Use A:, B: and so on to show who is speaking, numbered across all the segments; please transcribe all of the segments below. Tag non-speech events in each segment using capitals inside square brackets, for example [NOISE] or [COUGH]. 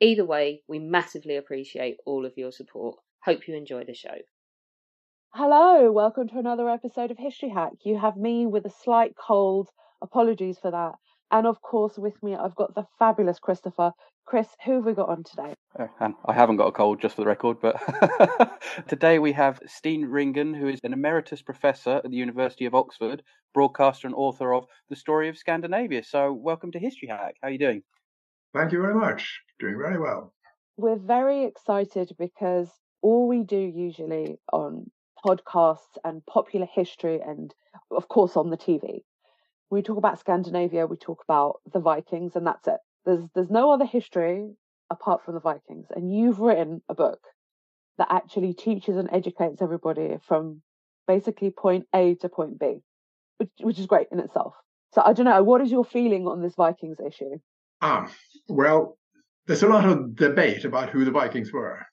A: Either way, we massively appreciate all of your support. Hope you enjoy the show.
B: Hello, welcome to another episode of History Hack. You have me with a slight cold. Apologies for that. And of course, with me, I've got the fabulous Christopher. Chris, who have we got on today?
C: Uh, and I haven't got a cold, just for the record, but [LAUGHS] today we have Stein Ringen, who is an emeritus professor at the University of Oxford, broadcaster and author of The Story of Scandinavia. So, welcome to History Hack. How are you doing?
D: Thank you very much. Doing very well.
B: We're very excited because all we do usually on podcasts and popular history, and of course on the TV, we talk about Scandinavia, we talk about the Vikings, and that's it. There's there's no other history apart from the Vikings, and you've written a book that actually teaches and educates everybody from basically point A to point B, which which is great in itself. So I don't know, what is your feeling on this Vikings issue?
D: Ah, well, there's a lot of debate about who the Vikings were,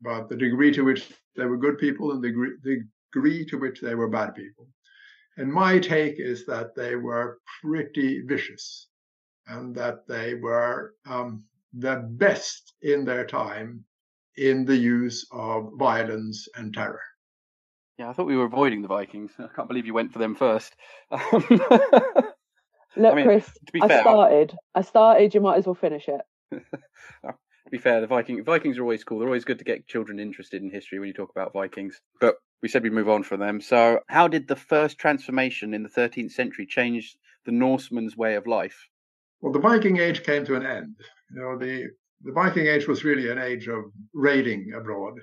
D: about the degree to which they were good people and the degree, the degree to which they were bad people. And my take is that they were pretty vicious and that they were um, the best in their time in the use of violence and terror.
C: Yeah, I thought we were avoiding the Vikings. I can't believe you went for them first. [LAUGHS]
B: Look, I mean, Chris, I fair, started. I started. You might as well finish it. [LAUGHS]
C: to be fair, the Viking Vikings are always cool. They're always good to get children interested in history when you talk about Vikings. But we said we'd move on from them. So, how did the first transformation in the 13th century change the Norseman's way of life?
D: Well, the Viking Age came to an end. You know, the the Viking Age was really an age of raiding abroad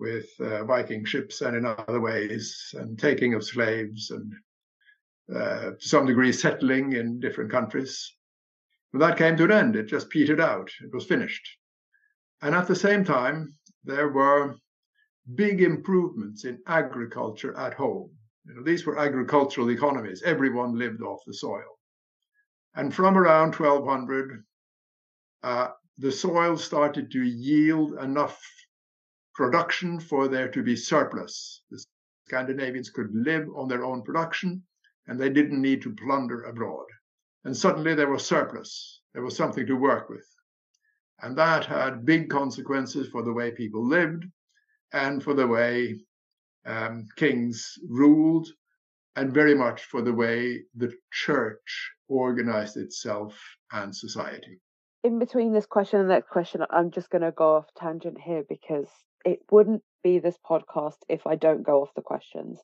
D: with uh, Viking ships and in other ways, and taking of slaves and uh, to some degree settling in different countries. When that came to an end, it just petered out. It was finished. And at the same time, there were big improvements in agriculture at home. You know, these were agricultural economies. Everyone lived off the soil. And from around 1200, uh, the soil started to yield enough production for there to be surplus. The Scandinavians could live on their own production and they didn't need to plunder abroad. And suddenly there was surplus, there was something to work with. And that had big consequences for the way people lived and for the way um, kings ruled, and very much for the way the church organized itself and society.
B: In between this question and that question, I'm just going to go off tangent here because it wouldn't be this podcast if I don't go off the questions.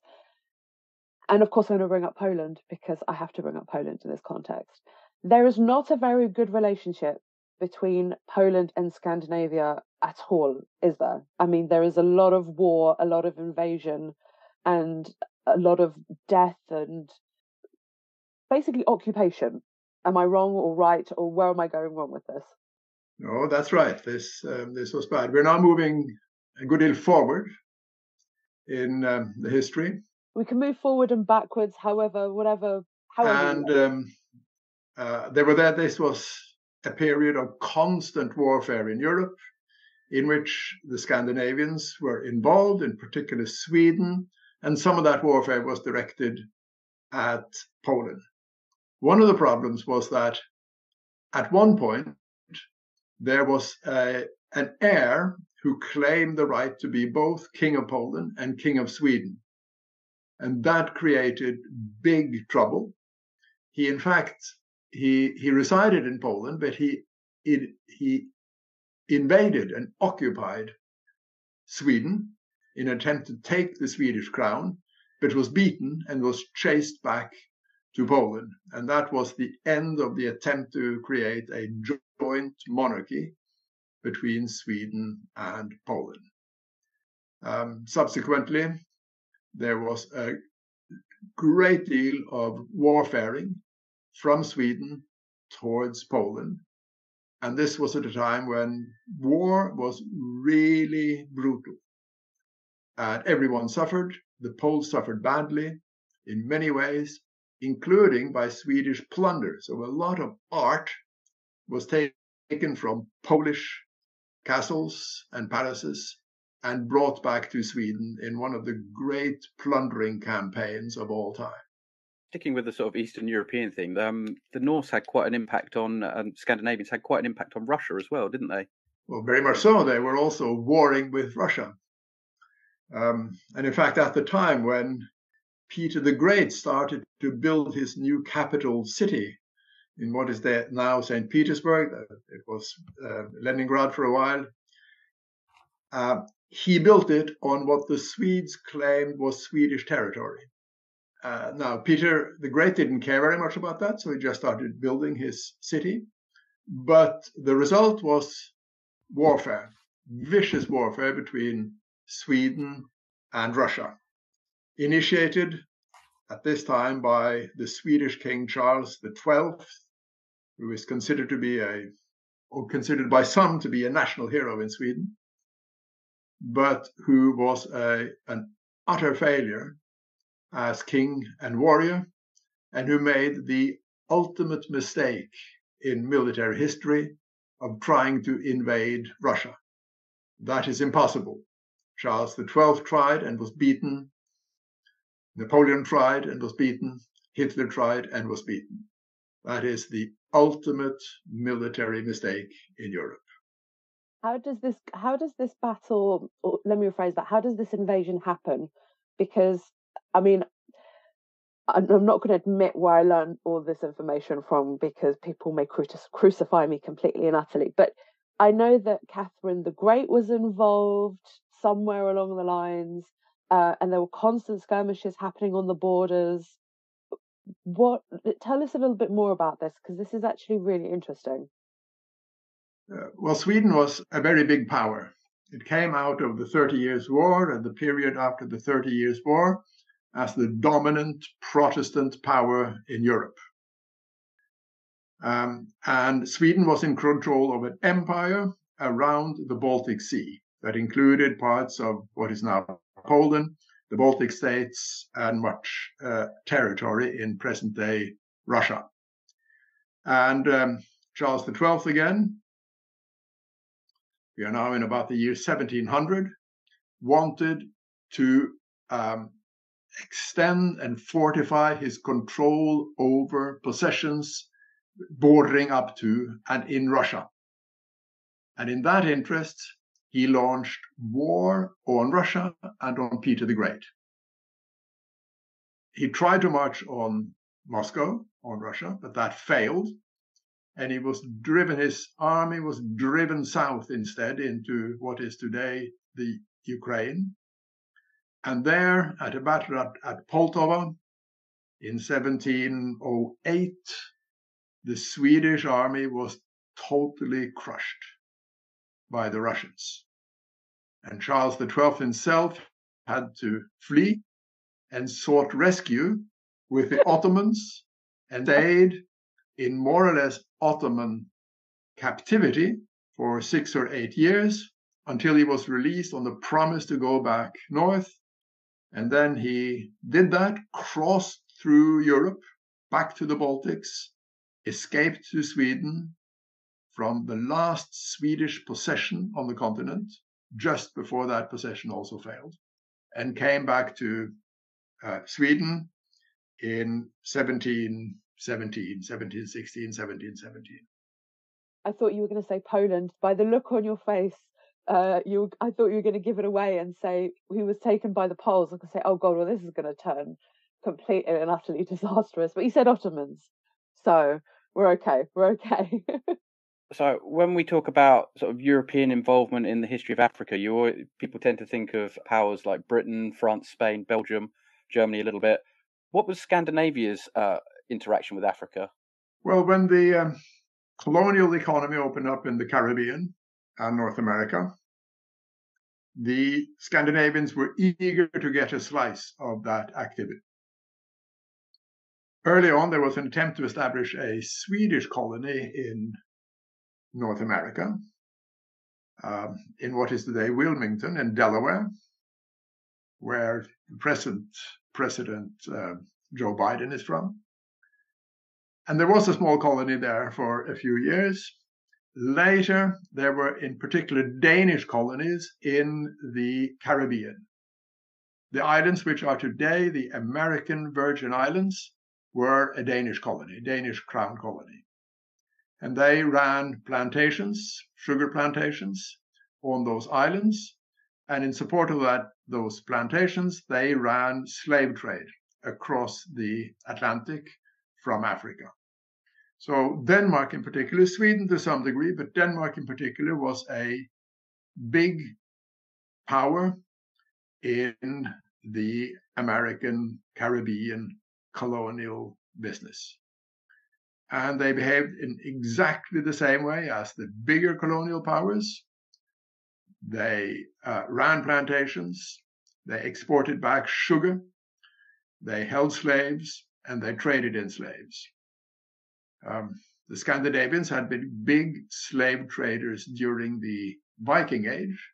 B: And of course, I'm going to bring up Poland because I have to bring up Poland in this context. There is not a very good relationship between Poland and Scandinavia at all, is there? I mean, there is a lot of war, a lot of invasion, and a lot of death and basically occupation. Am I wrong or right, or where am I going wrong with this?
D: No, that's right. This um, this was bad. We're now moving a good deal forward in um, the history
B: we can move forward and backwards, however, whatever. However
D: and um, uh, they were there. This was a period of constant warfare in Europe, in which the Scandinavians were involved, in particular Sweden, and some of that warfare was directed at Poland. One of the problems was that at one point there was a, an heir who claimed the right to be both King of Poland and King of Sweden. And that created big trouble. He, in fact, he, he resided in Poland, but he, it, he invaded and occupied Sweden in an attempt to take the Swedish crown, but was beaten and was chased back to Poland. And that was the end of the attempt to create a joint monarchy between Sweden and Poland. Um, subsequently, there was a great deal of warfaring from Sweden towards Poland. And this was at a time when war was really brutal. And everyone suffered. The Poles suffered badly in many ways, including by Swedish plunder. So a lot of art was taken from Polish castles and palaces and brought back to Sweden in one of the great plundering campaigns of all time.
C: Sticking with the sort of Eastern European thing, um, the Norse had quite an impact on um, Scandinavians had quite an impact on Russia as well, didn't they?
D: Well, very much so. They were also warring with Russia. Um, and in fact, at the time when Peter the Great started to build his new capital city in what is there now St. Petersburg, it was uh, Leningrad for a while, uh, he built it on what the Swedes claimed was Swedish territory. Uh, now, Peter the Great didn't care very much about that, so he just started building his city. But the result was warfare, vicious warfare between Sweden and Russia, initiated at this time by the Swedish King Charles XII, who is considered to be a, or considered by some to be a national hero in Sweden but who was a, an utter failure as king and warrior, and who made the ultimate mistake in military history of trying to invade Russia. That is impossible. Charles XII tried and was beaten. Napoleon tried and was beaten. Hitler tried and was beaten. That is the ultimate military mistake in Europe.
B: How does this how does this battle or let me rephrase that, how does this invasion happen? Because I mean I'm not going to admit where I learned all this information from because people may crucify me completely and utterly. But I know that Catherine the Great was involved somewhere along the lines, uh, and there were constant skirmishes happening on the borders. What? Tell us a little bit more about this because this is actually really interesting.
D: Uh, well, Sweden was a very big power. It came out of the Thirty Years' War and the period after the Thirty Years' War as the dominant Protestant power in Europe. Um, and Sweden was in control of an empire around the Baltic Sea that included parts of what is now Poland, the Baltic states, and much uh, territory in present day Russia. And um, Charles XII again we are now in about the year 1700, wanted to um, extend and fortify his control over possessions bordering up to and in Russia. And in that interest, he launched war on Russia and on Peter the Great. He tried to march on Moscow, on Russia, but that failed and he was driven, his army was driven south instead into what is today the Ukraine. And there, at a battle at, at Poltava in 1708, the Swedish army was totally crushed by the Russians. And Charles XII himself had to flee and sought rescue with the Ottomans and stayed in more or less Ottoman captivity for six or eight years until he was released on the promise to go back north. And then he did that, crossed through Europe, back to the Baltics, escaped to Sweden from the last Swedish possession on the continent, just before that possession also failed, and came back to uh, Sweden in 17 17, 17, 16, 17, 17.
B: I thought you were going to say Poland. By the look on your face, uh, you I thought you were going to give it away and say he was taken by the Poles. I could say, oh God, well this is going to turn completely and utterly [LAUGHS] disastrous. But you said Ottomans, so we're okay. We're okay. [LAUGHS]
C: so when we talk about sort of European involvement in the history of Africa, you always, people tend to think of powers like Britain, France, Spain, Belgium, Germany a little bit. What was Scandinavia's uh, interaction with Africa?
D: Well, when the um, colonial economy opened up in the Caribbean and North America, the Scandinavians were eager to get a slice of that activity. Early on, there was an attempt to establish a Swedish colony in North America, um, in what is today Wilmington in Delaware, where present President uh, Joe Biden is from. And there was a small colony there for a few years. Later, there were in particular Danish colonies in the Caribbean. The islands, which are today the American Virgin Islands, were a Danish colony, Danish crown colony. And they ran plantations, sugar plantations, on those islands. And in support of that, those plantations, they ran slave trade across the Atlantic from Africa. So Denmark in particular, Sweden to some degree, but Denmark in particular was a big power in the American Caribbean colonial business. And they behaved in exactly the same way as the bigger colonial powers. They uh, ran plantations, they exported back sugar, they held slaves, and they traded in slaves. Um, the Scandinavians had been big slave traders during the Viking Age.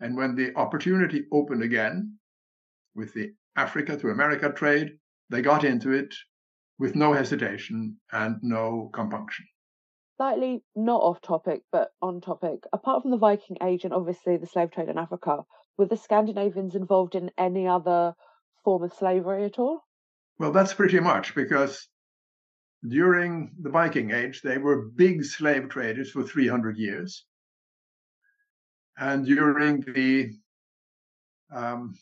D: And when the opportunity opened again with the Africa to America trade, they got into it with no hesitation and no compunction.
B: Slightly not off topic, but on topic. Apart from the Viking Age and obviously the slave trade in Africa, were the Scandinavians involved in any other form of slavery at all?
D: Well, that's pretty much because during the Viking Age, they were big slave traders for 300 years. And during the um,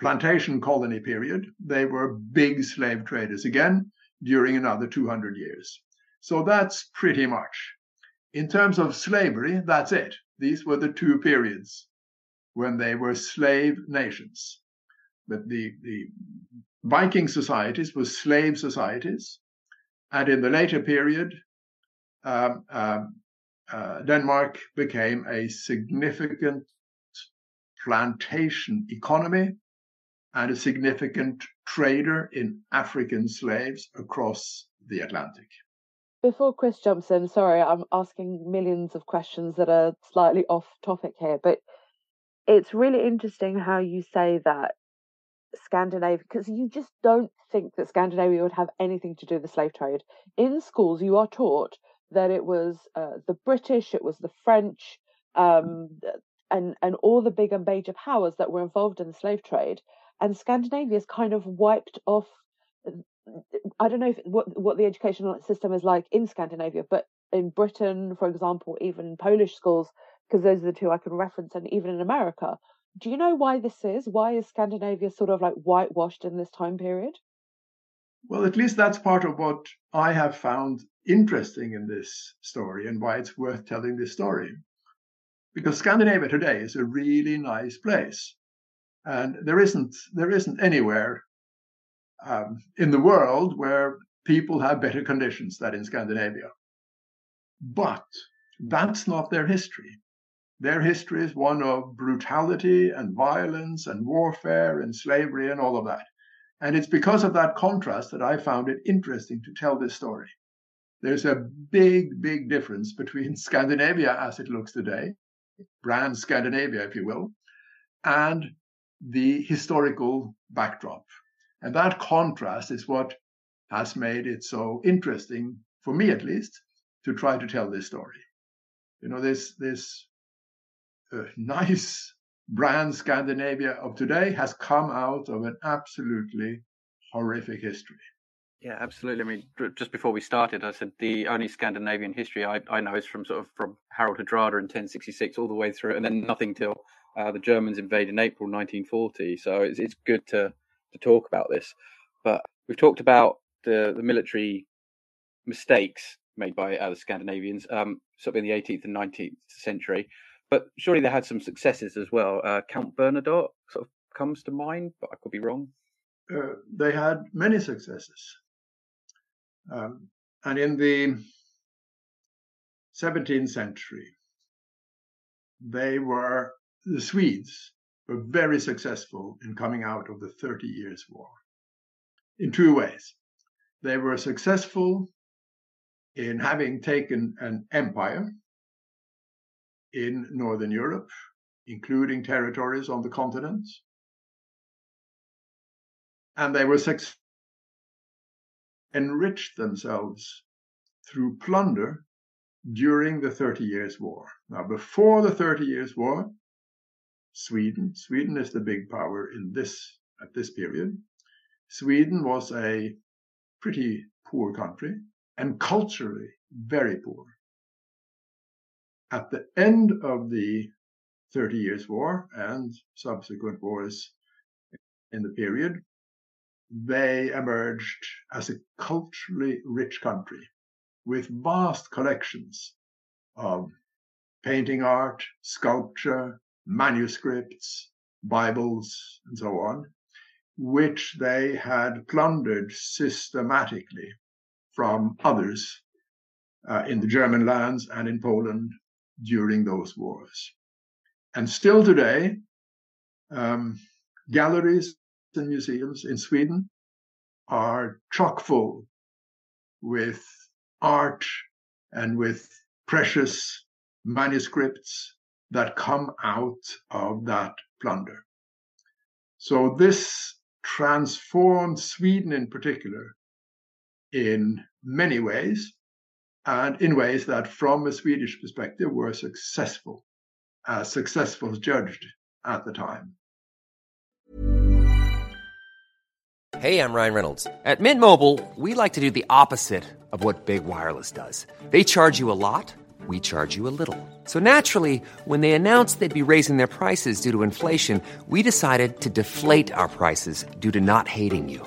D: plantation colony period, they were big slave traders again during another 200 years. So that's pretty much. In terms of slavery, that's it. These were the two periods when they were slave nations. But the, the Viking societies were slave societies and in the later period, um, um, uh, Denmark became a significant plantation economy and a significant trader in African slaves across the Atlantic.
B: Before Chris jumps in, sorry, I'm asking millions of questions that are slightly off topic here, but it's really interesting how you say that Scandinavia, because you just don't think that Scandinavia would have anything to do with the slave trade. In schools, you are taught that it was uh, the British, it was the French, um, and and all the big and major powers that were involved in the slave trade, and Scandinavia is kind of wiped off. I don't know if, what what the educational system is like in Scandinavia, but in Britain, for example, even in Polish schools, because those are the two I can reference, and even in America, do you know why this is? Why is Scandinavia sort of like whitewashed in this time period?
D: Well, at least that's part of what I have found interesting in this story and why it's worth telling this story. Because Scandinavia today is a really nice place. And there isn't there isn't anywhere um, in the world where people have better conditions than in Scandinavia. But that's not their history. Their history is one of brutality and violence and warfare and slavery and all of that. And it's because of that contrast that I found it interesting to tell this story. There's a big, big difference between [LAUGHS] Scandinavia as it looks today, brand Scandinavia, if you will, and the historical backdrop. And that contrast is what has made it so interesting, for me at least, to try to tell this story. You know, this, this nice brand Scandinavia of today has come out of an absolutely horrific history.
C: Yeah, absolutely. I mean, just before we started, I said the only Scandinavian history I, I know is from sort of from Harald Hardrada in 1066 all the way through, and then nothing till uh, the Germans invaded in April 1940. So it's it's good to to talk about this. But we've talked about the the military mistakes made by uh, the Scandinavians, um, sort of in the 18th and 19th century. But surely they had some successes as well. Uh, Count Bernadotte sort of comes to mind, but I could be wrong.
D: Uh, they had many successes. Um, and in the 17th century, they were, the Swedes were very successful in coming out of the Thirty Years' War in two ways. They were successful in having taken an empire in Northern Europe, including territories on the continent. And they were successful enriched themselves through plunder during the Thirty Years' War. Now, before the Thirty Years' War, Sweden, Sweden is the big power in this at this period. Sweden was a pretty poor country and culturally very poor. At the end of the Thirty Years' War and subsequent wars in the period, they emerged as a culturally rich country with vast collections of painting art, sculpture, manuscripts, Bibles, and so on, which they had plundered systematically from others uh, in the German lands and in Poland during those wars. And still today, um, galleries and museums in Sweden are chock full with art and with precious manuscripts that come out of that plunder. So this transformed Sweden in particular in many ways, and in ways that, from a Swedish perspective, were successful, as successful as judged at the time.
E: Hey, I'm Ryan Reynolds. At Mint Mobile, we like to do the opposite of what Big Wireless does. They charge you a lot, we charge you a little. So naturally, when they announced they'd be raising their prices due to inflation, we decided to deflate our prices due to not hating you.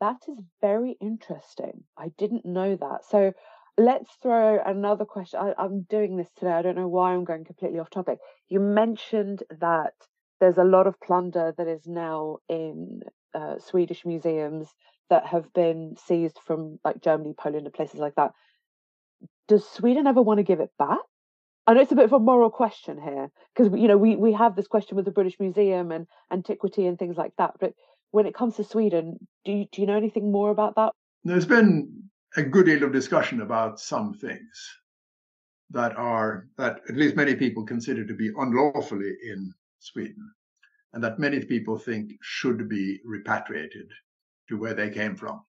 B: That is very interesting. I didn't know that. So let's throw another question. I, I'm doing this today. I don't know why I'm going completely off topic. You mentioned that there's a lot of plunder that is now in uh, Swedish museums that have been seized from like Germany, Poland, and places like that. Does Sweden ever want to give it back? I know it's a bit of a moral question here because you know we we have this question with the British Museum and antiquity and things like that. But when it comes to Sweden, do you, do you know anything more about that?
D: There's been a good deal of discussion about some things that are that at least many people consider to be unlawfully in Sweden, and that many people think should be repatriated to where they came from.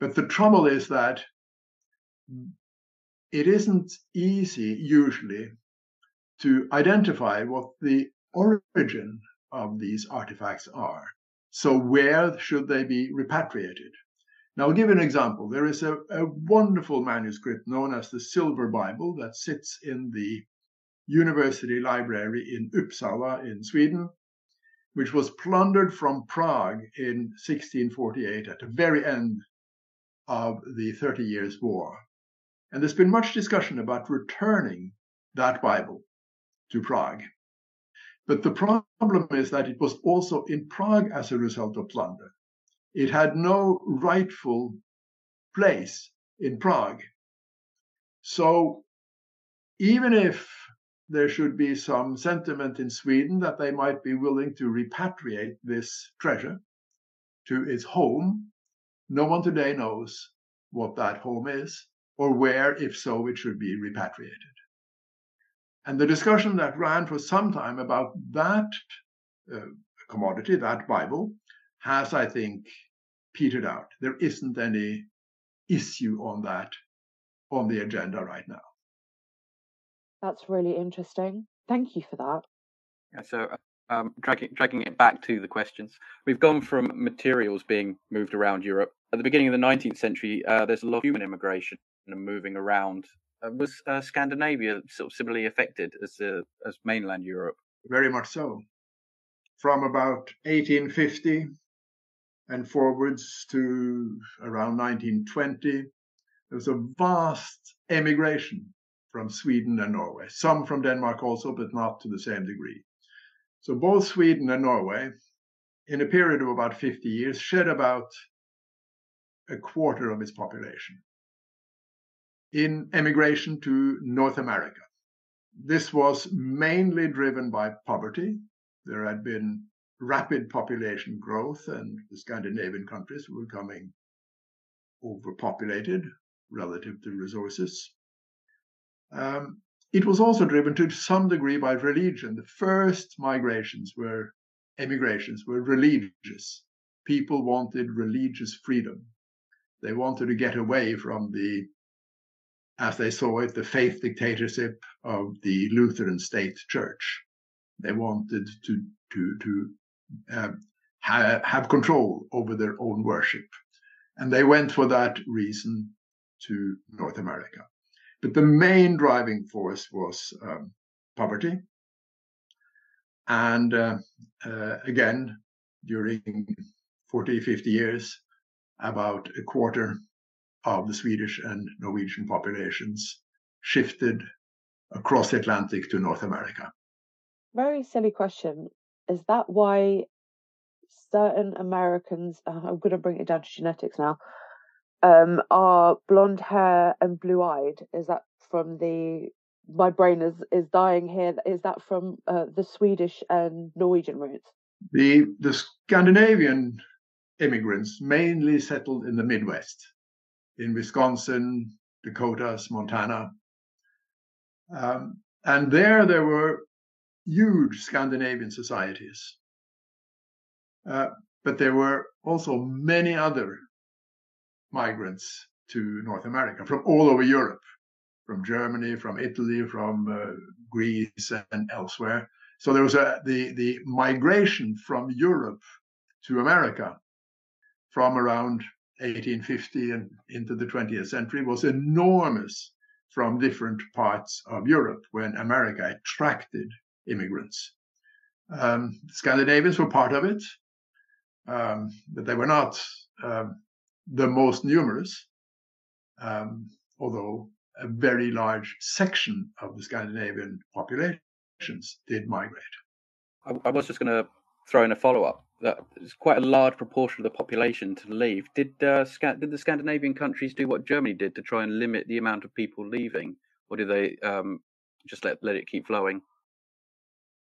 D: But the trouble is that it isn't easy usually to identify what the origin of these artifacts are. So where should they be repatriated? Now, I'll give you an example. There is a, a wonderful manuscript known as the Silver Bible that sits in the University Library in Uppsala in Sweden, which was plundered from Prague in 1648 at the very end of the Thirty Years' War. And there's been much discussion about returning that Bible to Prague. But the problem is that it was also in Prague as a result of plunder. It had no rightful place in Prague. So even if there should be some sentiment in Sweden that they might be willing to repatriate this treasure to its home, no one today knows what that home is or where, if so, it should be repatriated. And the discussion that ran for some time about that uh, commodity, that Bible, has, I think, petered out. There isn't any issue on that on the agenda right now.
B: That's really interesting. Thank you for that.
C: Yeah, so, um, dragging, dragging it back to the questions, we've gone from materials being moved around Europe. At the beginning of the 19th century, uh, there's a lot of human immigration and moving around. Uh, was uh, Scandinavia sort of similarly affected as uh, as mainland Europe?
D: Very much so. From about 1850 and forwards to around 1920, there was a vast emigration from Sweden and Norway. Some from Denmark also, but not to the same degree. So both Sweden and Norway, in a period of about 50 years, shed about a quarter of its population in emigration to North America. This was mainly driven by poverty. There had been rapid population growth, and the Scandinavian countries were becoming overpopulated relative to resources. Um, it was also driven to some degree by religion. The first migrations were emigrations were religious. People wanted religious freedom. They wanted to get away from the as they saw it, the faith dictatorship of the Lutheran state church. They wanted to to to um, ha- have control over their own worship, and they went for that reason to North America. But the main driving force was um, poverty, and uh, uh, again during 40, 50 years, about a quarter of the Swedish and Norwegian populations shifted across the Atlantic to North America.
B: Very silly question. Is that why certain Americans, uh, I'm going to bring it down to genetics now, um, are blonde hair and blue eyed? Is that from the my brain is is dying here. Is that from uh, the Swedish and Norwegian roots?
D: The the Scandinavian immigrants mainly settled in the Midwest, in Wisconsin, Dakotas, Montana. Um, and there, there were huge Scandinavian societies. Uh, but there were also many other migrants to North America from all over Europe, from Germany, from Italy, from uh, Greece, and elsewhere. So there was a, the, the migration from Europe to America from around 1850 and into the 20th century was enormous from different parts of Europe when America attracted immigrants. Um, Scandinavians were part of it, um, but they were not um, the most numerous, um, although a very large section of the Scandinavian populations did migrate.
C: I, I was just going to throw in a follow up that it's quite a large proportion of the population to leave. Did uh, did the Scandinavian countries do what Germany did to try and limit the amount of people leaving, or did they um, just let let it keep flowing?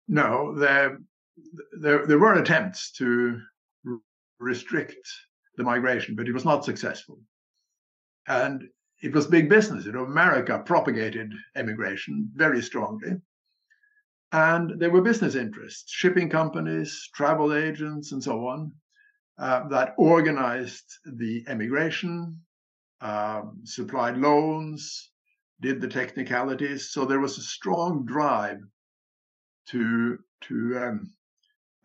D: No, there there there were attempts to restrict the migration, but it was not successful, and it was big business. You know, America propagated emigration very strongly and there were business interests, shipping companies, travel agents, and so on, uh, that organized the emigration, um, supplied loans, did the technicalities. So there was a strong drive to to um,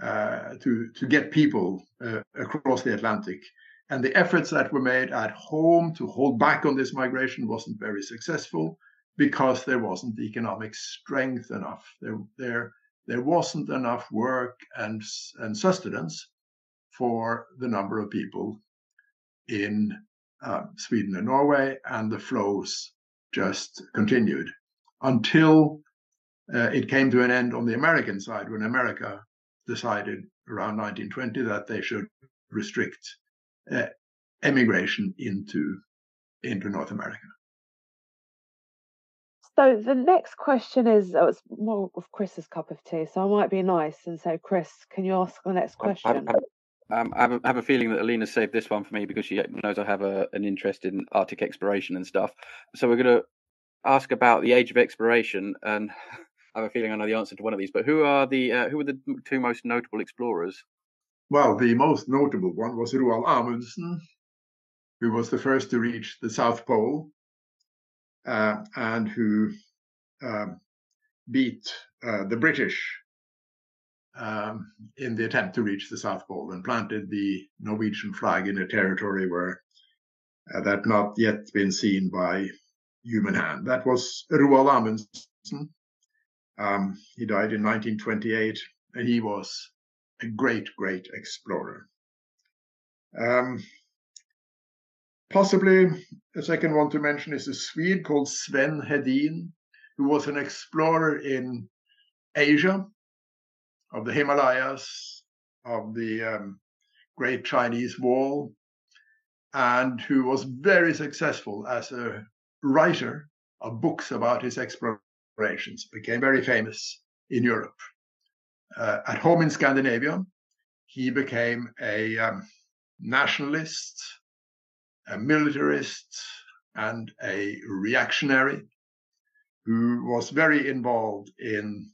D: uh, to to get people uh, across the Atlantic. And the efforts that were made at home to hold back on this migration wasn't very successful because there wasn't economic strength enough. There, there, there wasn't enough work and, and sustenance for the number of people in uh, Sweden and Norway, and the flows just continued until uh, it came to an end on the American side when America decided around 1920 that they should restrict uh, emigration into into North America.
B: So the next question is, oh, it's more of Chris's cup of tea, so I might be nice and say, Chris, can you ask the next question?
C: I'm, I'm, Um, I, have a, I have a feeling that Alina saved this one for me because she knows I have a, an interest in Arctic exploration and stuff. So we're going to ask about the age of exploration, and [LAUGHS] I have a feeling I know the answer to one of these. But who are the uh, who are the two most notable explorers?
D: Well, the most notable one was Roald Amundsen, who was the first to reach the South Pole, and who um, beat uh, the British um, in the attempt to reach the South Pole and planted the Norwegian flag in a territory where uh, that had not yet been seen by human hand. That was Roald Amundsen. Um, he died in 1928, and he was a great, great explorer. Um, possibly a second one to mention is a Swede called Sven Hedin, who was an explorer in Asia of the Himalayas, of the um, Great Chinese Wall, and who was very successful as a writer of books about his explorations, became very famous in Europe. Uh, at home in Scandinavia, he became a um, nationalist, a militarist, and a reactionary who was very involved in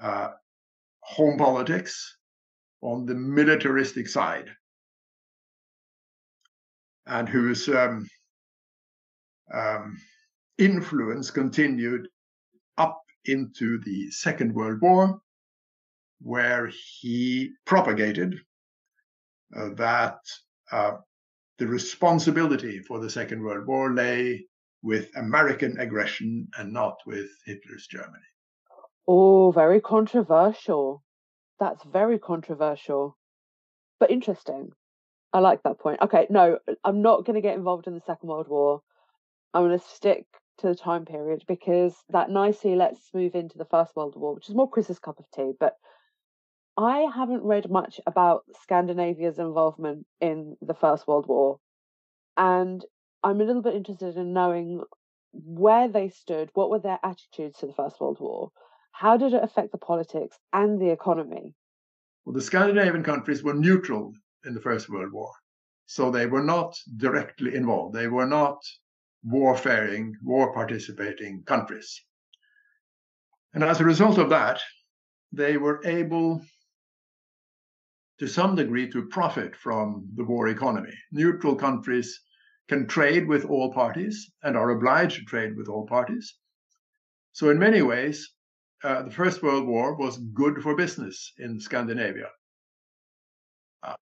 D: uh, home politics on the militaristic side, and whose um, um, influence continued up into the Second World War, where he propagated uh, that uh, the responsibility for the Second World War lay with American aggression and not with Hitler's Germany.
B: Oh, very controversial. That's very controversial, but interesting. I like that point. Okay, no, I'm not going to get involved in the Second World War. I'm going to stick to the time period because that nicely lets move into the First World War, which is more Chris's cup of tea. But I haven't read much about Scandinavia's involvement in the First World War. And I'm a little bit interested in knowing where they stood, what were their attitudes to the First World War, how did it affect the politics and the economy?
D: Well, the Scandinavian countries were neutral in the First World War. So they were not directly involved. They were not warfaring, war participating countries. And as a result of that, they were able to some degree to profit from the war economy. Neutral countries can trade with all parties and are obliged to trade with all parties. So, in many ways, uh, the First World War was good for business in Scandinavia. Uh,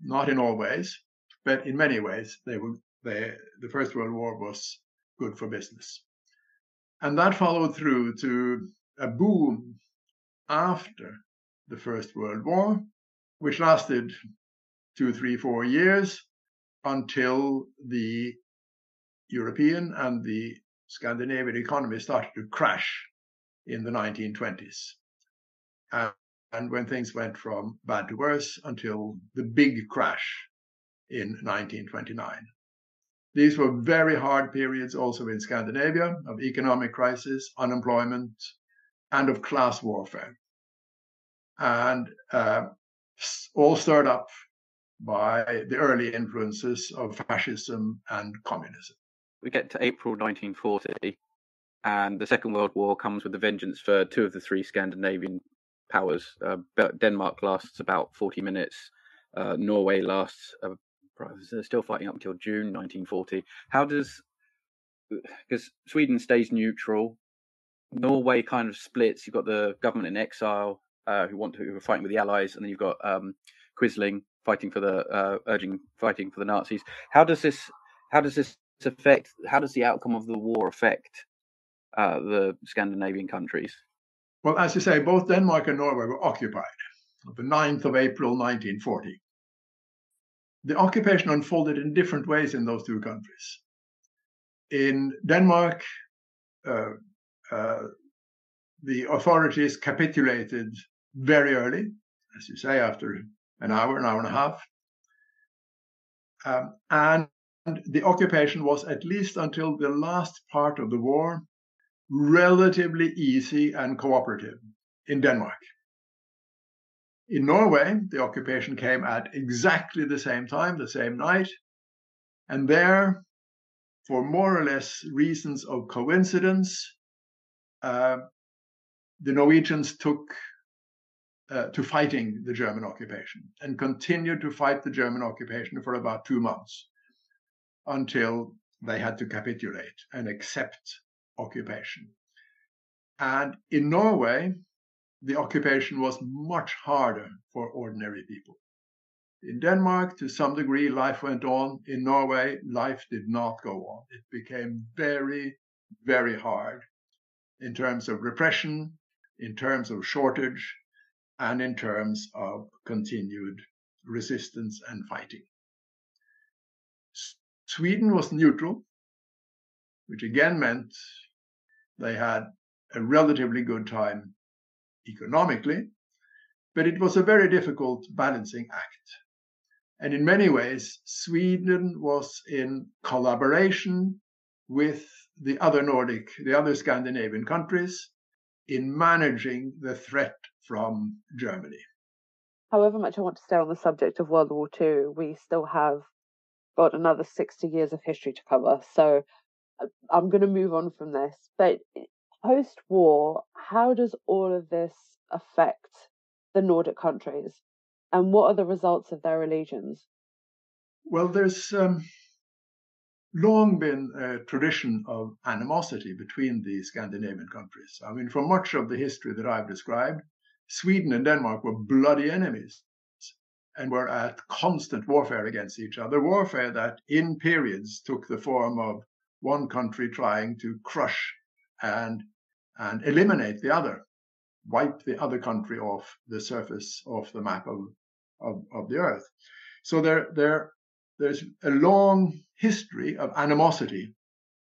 D: not in all ways, but in many ways, they were, they, the First World War was good for business. And that followed through to a boom after the First World War, which lasted two, three, four years until the European and the Scandinavian economy started to crash in the 1920s. And, and when things went from bad to worse until the big crash in 1929. These were very hard periods also in Scandinavia of economic crisis, unemployment, and of class warfare. And uh, all stirred up by the early influences of fascism and communism.
C: We get to April 1940, and the Second World War comes with a vengeance for two of the three Scandinavian powers. Uh, Denmark lasts about 40 minutes. Uh, Norway lasts uh, still fighting up until June 1940. How does because Sweden stays neutral, Norway kind of splits. You've got the government in exile uh, who want to who are fighting with the Allies, and then you've got um, Quisling fighting for the uh, urging fighting for the Nazis. How does this how does this affect? How does the outcome of the war affect uh, the Scandinavian countries?
D: Well, as you say, both Denmark and Norway were occupied on the 9th of April 1940. The occupation unfolded in different ways in those two countries. In Denmark, uh, uh, the authorities capitulated very early, as you say, after an hour, an hour and a half. Um, and the occupation was, at least until the last part of the war, relatively easy and cooperative in Denmark. In Norway, the occupation came at exactly the same time, the same night. And there, for more or less reasons of coincidence, uh, the Norwegians took uh, to fighting the German occupation and continued to fight the German occupation for about two months until they had to capitulate and accept occupation. And in Norway, the occupation was much harder for ordinary people. In Denmark, to some degree, life went on. In Norway, life did not go on. It became very, very hard in terms of repression, in terms of shortage, and in terms of continued resistance and fighting. Sweden was neutral, which again meant they had a relatively good time economically, but it was a very difficult balancing act. And in many ways, Sweden was in collaboration with the other Nordic, the other Scandinavian countries in managing the threat from Germany.
B: However much I want to stay on the subject of World War II, we still have got another 60 years of history to cover. So uh, I'm going to move on from this. But post war, how does all of this affect the Nordic countries? And what are the results of their allegiance?
D: Well, there's um, long been a tradition of animosity between the Scandinavian countries. I mean, for much of the history that I've described, Sweden and Denmark were bloody enemies and were at constant warfare against each other, warfare that in periods took the form of one country trying to crush and, and eliminate the other, wipe the other country off the surface of the map of, of, of the earth. So there, there, there's a long history of animosity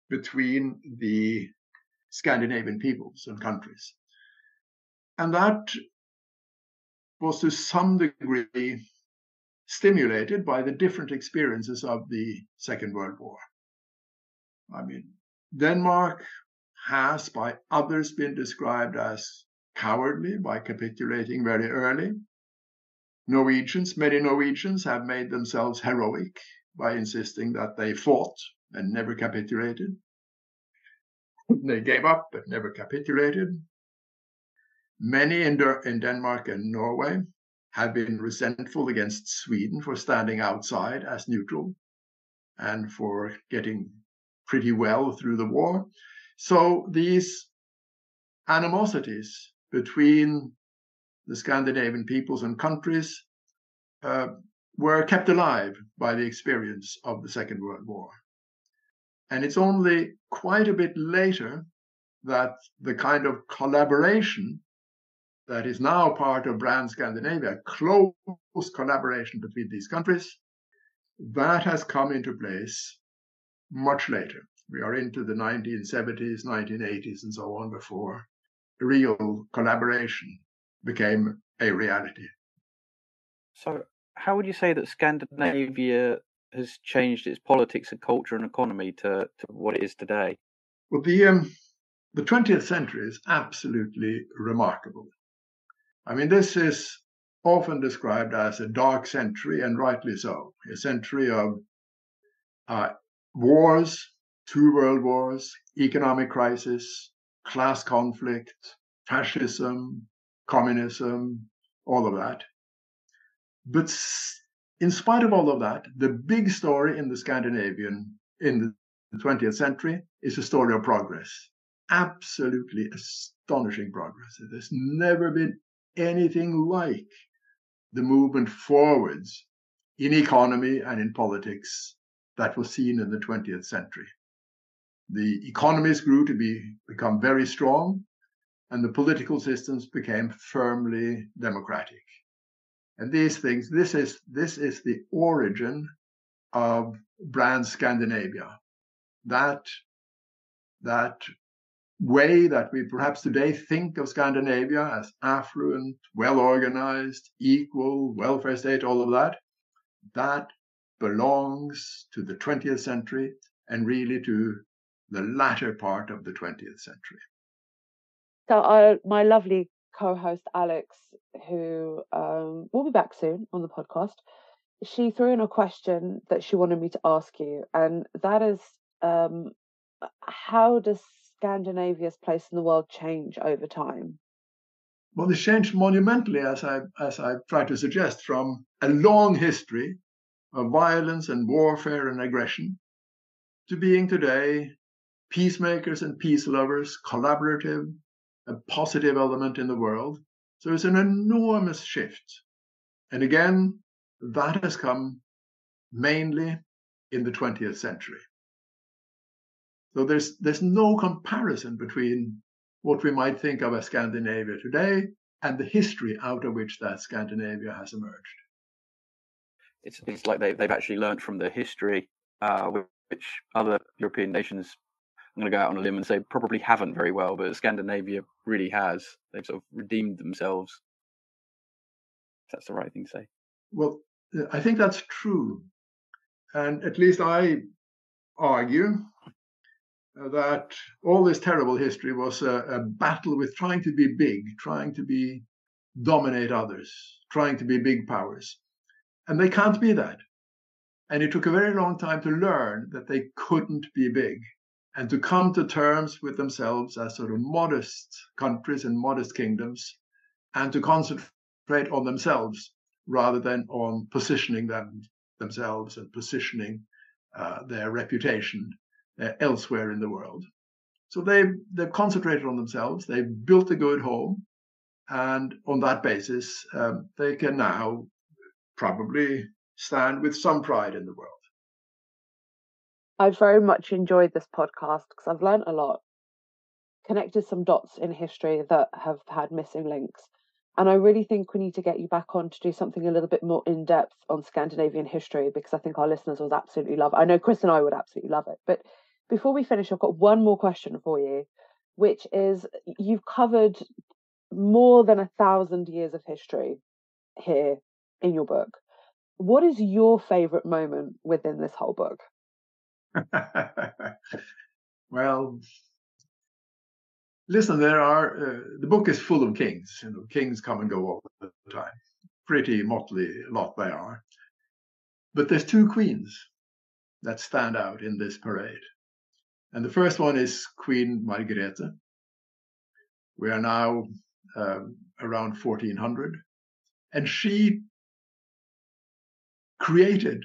D: between the Scandinavian peoples and countries. And that was to some degree stimulated by the different experiences of the Second World War. I mean, Denmark has by others been described as cowardly by capitulating very early. Norwegians, many Norwegians have made themselves heroic by insisting that they fought and never capitulated. They gave up but never capitulated. Many in, in Denmark and Norway have been resentful against Sweden for standing outside as neutral and for getting pretty well through the war. So these animosities between the Scandinavian peoples and countries uh, were kept alive by the experience of the Second World War. And it's only quite a bit later that the kind of collaboration that is now part of Brand Scandinavia, close collaboration between these countries, that has come into place much later. We are into the 1970s, 1980s, and so on before real collaboration became a reality.
C: So, how would you say that Scandinavia has changed its politics and culture and economy to, to what it is today?
D: Well, the um, the 20th century is absolutely remarkable. I mean, this is often described as a dark century, and rightly so. A century of uh, wars, two world wars, economic crisis, class conflict, fascism, communism, all of that. But in spite of all of that, the big story in the Scandinavian in the 20th century is a story of progress. Absolutely astonishing progress. There's never been anything like the movement forwards in economy and in politics that was seen in the 20th century. The economies grew to be become very strong, and the political systems became firmly democratic. And these things, this is this is the origin of brand Scandinavia. That that way that we perhaps today think of Scandinavia as affluent, well organized, equal, welfare state, all of that, that belongs to the 20th century and really to the latter part of the 20th century.
B: So, uh, my lovely co-host Alex, who um, will be back soon on the podcast, she threw in a question that she wanted me to ask you, and that is, um, how does Scandinavia's place in the world change over time?
D: Well, it's changed monumentally, as I as I tried to suggest, from a long history of violence and warfare and aggression to being today peacemakers and peace lovers, collaborative, a positive element in the world. So it's an enormous shift. And again, that has come mainly in the 20th century. So there's there's no comparison between what we might think of as Scandinavia today and the history out of which that Scandinavia has emerged.
C: It's it's like they they've actually learned from the history, uh, which other European nations I'm going to go out on a limb and say probably haven't very well, but Scandinavia really has. They've sort of redeemed themselves. That's the right thing to say.
D: Well, I think that's true. And at least I argue that all this terrible history was a, a, battle with trying to be big, trying to be dominate others, trying to be big powers. And they can't be that. And it took a very long time to learn that they couldn't be big and to come to terms with themselves as sort of modest countries and modest kingdoms and to concentrate on themselves rather than on positioning them themselves and positioning uh, their reputation uh, elsewhere in the world. So they've, they've concentrated on themselves, they've built a good home, and on that basis, um, they can now probably stand with some pride in the world.
B: I've very much enjoyed this podcast because I've learned a lot, connected some dots in history that have had missing links. And I really think we need to get you back on to do something a little bit more in depth on Scandinavian history because I think our listeners would absolutely love it. I know Chris and I would absolutely love it. But before we finish, I've got one more question for you, which is you've covered more than a thousand years of history here in your book. What is your favorite moment within this whole book? [LAUGHS]
D: well, listen, there are, uh, the book is full of kings. You know, kings come and go all the time. Pretty motley lot they are. But there's two queens that stand out in this parade. And the first one is Queen Margrethe. We are now um, around 1400. And she created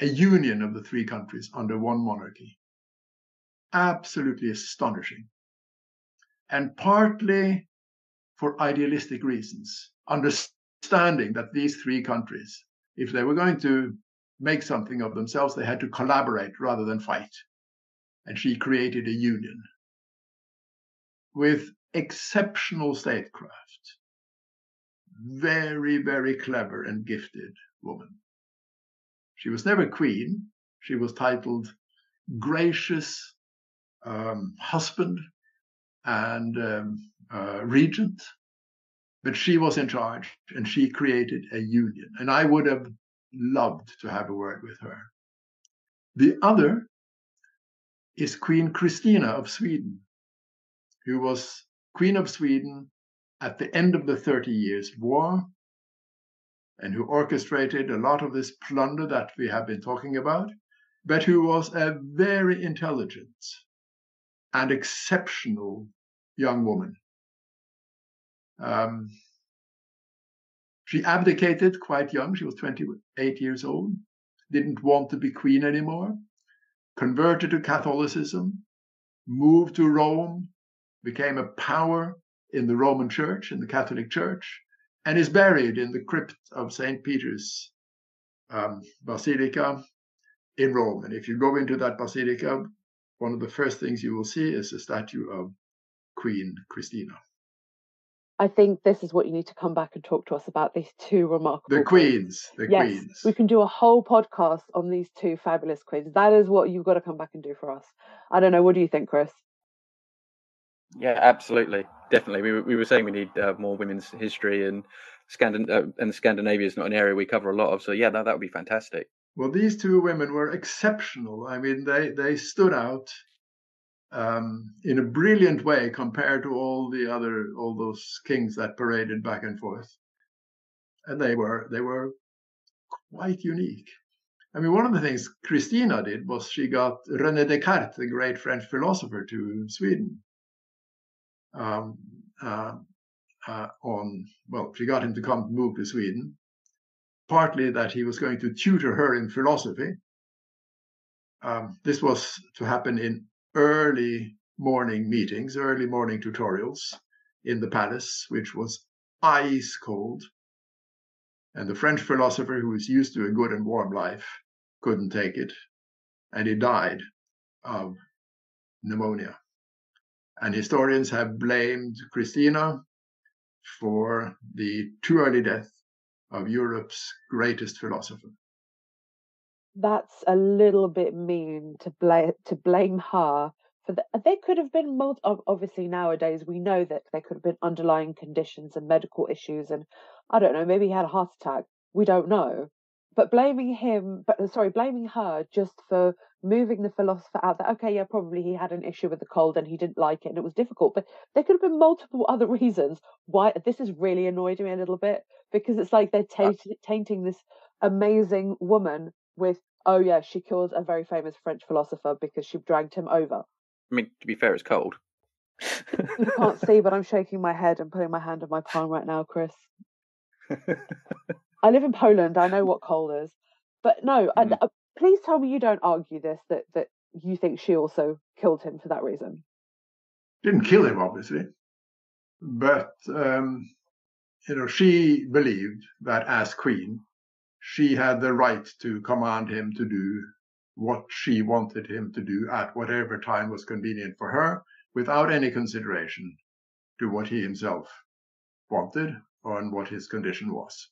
D: a union of the three countries under one monarchy. Absolutely astonishing. And partly for idealistic reasons, understanding that these three countries, if they were going to make something of themselves, they had to collaborate rather than fight. And she created a union with exceptional statecraft. Very, very clever and gifted woman. She was never queen. She was titled gracious um, husband and um, uh, regent, but she was in charge and she created a union. And I would have loved to have a word with her. The other is Queen Christina of Sweden, who was Queen of Sweden at the end of the Thirty Years' War and who orchestrated a lot of this plunder that we have been talking about, but who was a very intelligent and exceptional young woman. Um, she abdicated quite young. She was 28 years old, didn't want to be queen anymore, converted to Catholicism, moved to Rome, became a power in the Roman Church, in the Catholic Church, and is buried in the crypt of St. Peter's um, Basilica in Rome. And if you go into that basilica, one of the first things you will see is a statue of Queen Christina.
B: I think this is what you need to come back and talk to us about these two remarkable
D: the queens. The
B: yes,
D: queens.
B: We can do a whole podcast on these two fabulous queens. That is what you've got to come back and do for us. I don't know. What do you think, Chris?
C: Yeah, absolutely, definitely. We we were saying we need uh, more women's history, and Scandin- uh, and Scandinavia is not an area we cover a lot of. So yeah, that that would be fantastic.
D: Well, these two women were exceptional. I mean, they they stood out um, in a brilliant way compared to all the other all those kings that paraded back and forth, and they were they were quite unique. I mean, one of the things Christina did was she got René Descartes, the great French philosopher, to Sweden. Um, uh, uh, on well, she got him to come move to Sweden, partly that he was going to tutor her in philosophy. Um, this was to happen in early morning meetings, early morning tutorials in the palace, which was ice cold. And the French philosopher, who was used to a good and warm life, couldn't take it. And he died of pneumonia. And historians have blamed Christina for the too early death of Europe's greatest philosopher
B: that's a little bit mean to blame to blame her for the, there could have been multi, obviously nowadays we know that there could have been underlying conditions and medical issues and i don't know maybe he had a heart attack we don't know. But blaming him but uh, sorry blaming her just for moving the philosopher out there okay yeah probably he had an issue with the cold and he didn't like it and it was difficult but there could have been multiple [LAUGHS] other reasons why this has really annoyed me a little bit because it's like they're tainting this amazing woman with oh yeah, she killed a very famous French philosopher because she dragged him over.
C: I mean, to be fair, it's cold.
B: you can't see, but I'm shaking my head and putting my hand on my palm right now, Chris. [LAUGHS] I live in Poland. I know what cold is, but no. Mm. uh, please tell me you don't argue this that that you think she also killed him for that reason.
D: Didn't kill him, obviously, but um, you know she believed that as queen she had the right to command him to do what she wanted him to do at whatever time was convenient for her without any consideration to what he himself wanted or what his condition was.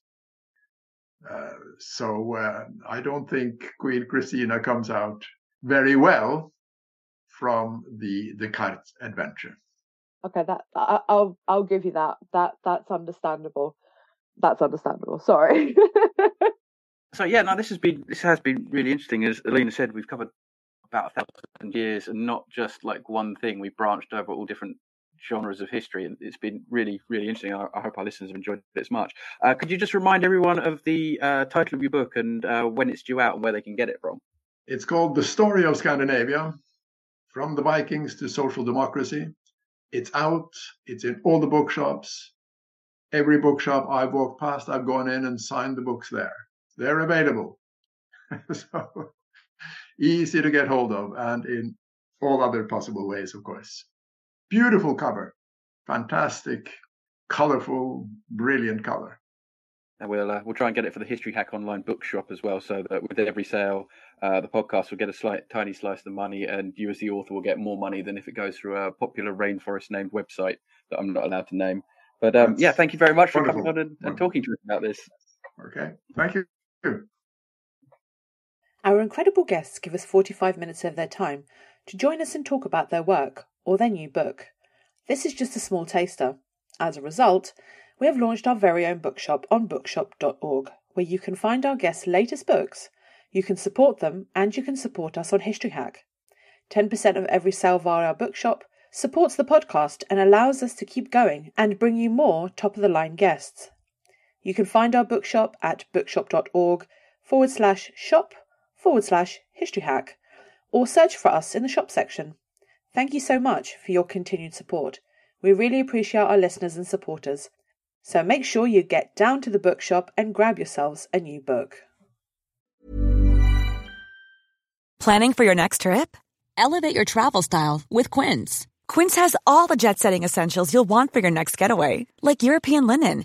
D: Uh, so uh, I don't think Queen Christina comes out very well from the the Descartes adventure.
B: Okay, that I, I'll I'll give you that. That that's understandable. That's understandable. Sorry. [LAUGHS]
C: so yeah, no, this has been this has been really interesting. As Alina said, we've covered about a thousand years and not just like one thing. We've branched over all different genres of history, and it's been really, really interesting. I, I hope our listeners have enjoyed it as much. Uh, could you just remind everyone of the uh, title of your book and uh, when it's due out and where they can get it from?
D: It's called "The Story of Scandinavia: From the Vikings to Social Democracy." It's out. It's in all the bookshops. Every bookshop I've walked past, I've gone in and signed the books there they're available. [LAUGHS] so easy to get hold of and in all other possible ways, of course. Beautiful cover, fantastic, colorful, brilliant color.
C: And we'll uh, we'll try and get it for the History Hack online bookshop as well, so that with every sale, uh, the podcast will get a slight tiny slice of the money, and you as the author will get more money than if it goes through a popular rainforest named website that I'm not allowed to name. But um, yeah, thank you very much for coming on and, and talking to us about this.
D: Okay, thank you.
F: Our incredible guests give us 45 minutes of their time to join us and talk about their work or their new book. This is just a small taster. As a result, we have launched our very own bookshop on bookshop.org, where you can find our guests' latest books, you can support them, and you can support us on History Hack. 10% of every sale via our bookshop supports the podcast and allows us to keep going and bring you more top of the line guests. You can find our bookshop at bookshop.org forward slash shop forward slash history hack or search for us in the shop section. Thank you so much for your continued support. We really appreciate our listeners and supporters. So make sure you get down to the bookshop and grab yourselves a new book.
G: Planning for your next trip? Elevate your travel style with Quince. Quince has all the jet setting essentials you'll want for your next getaway, like European linen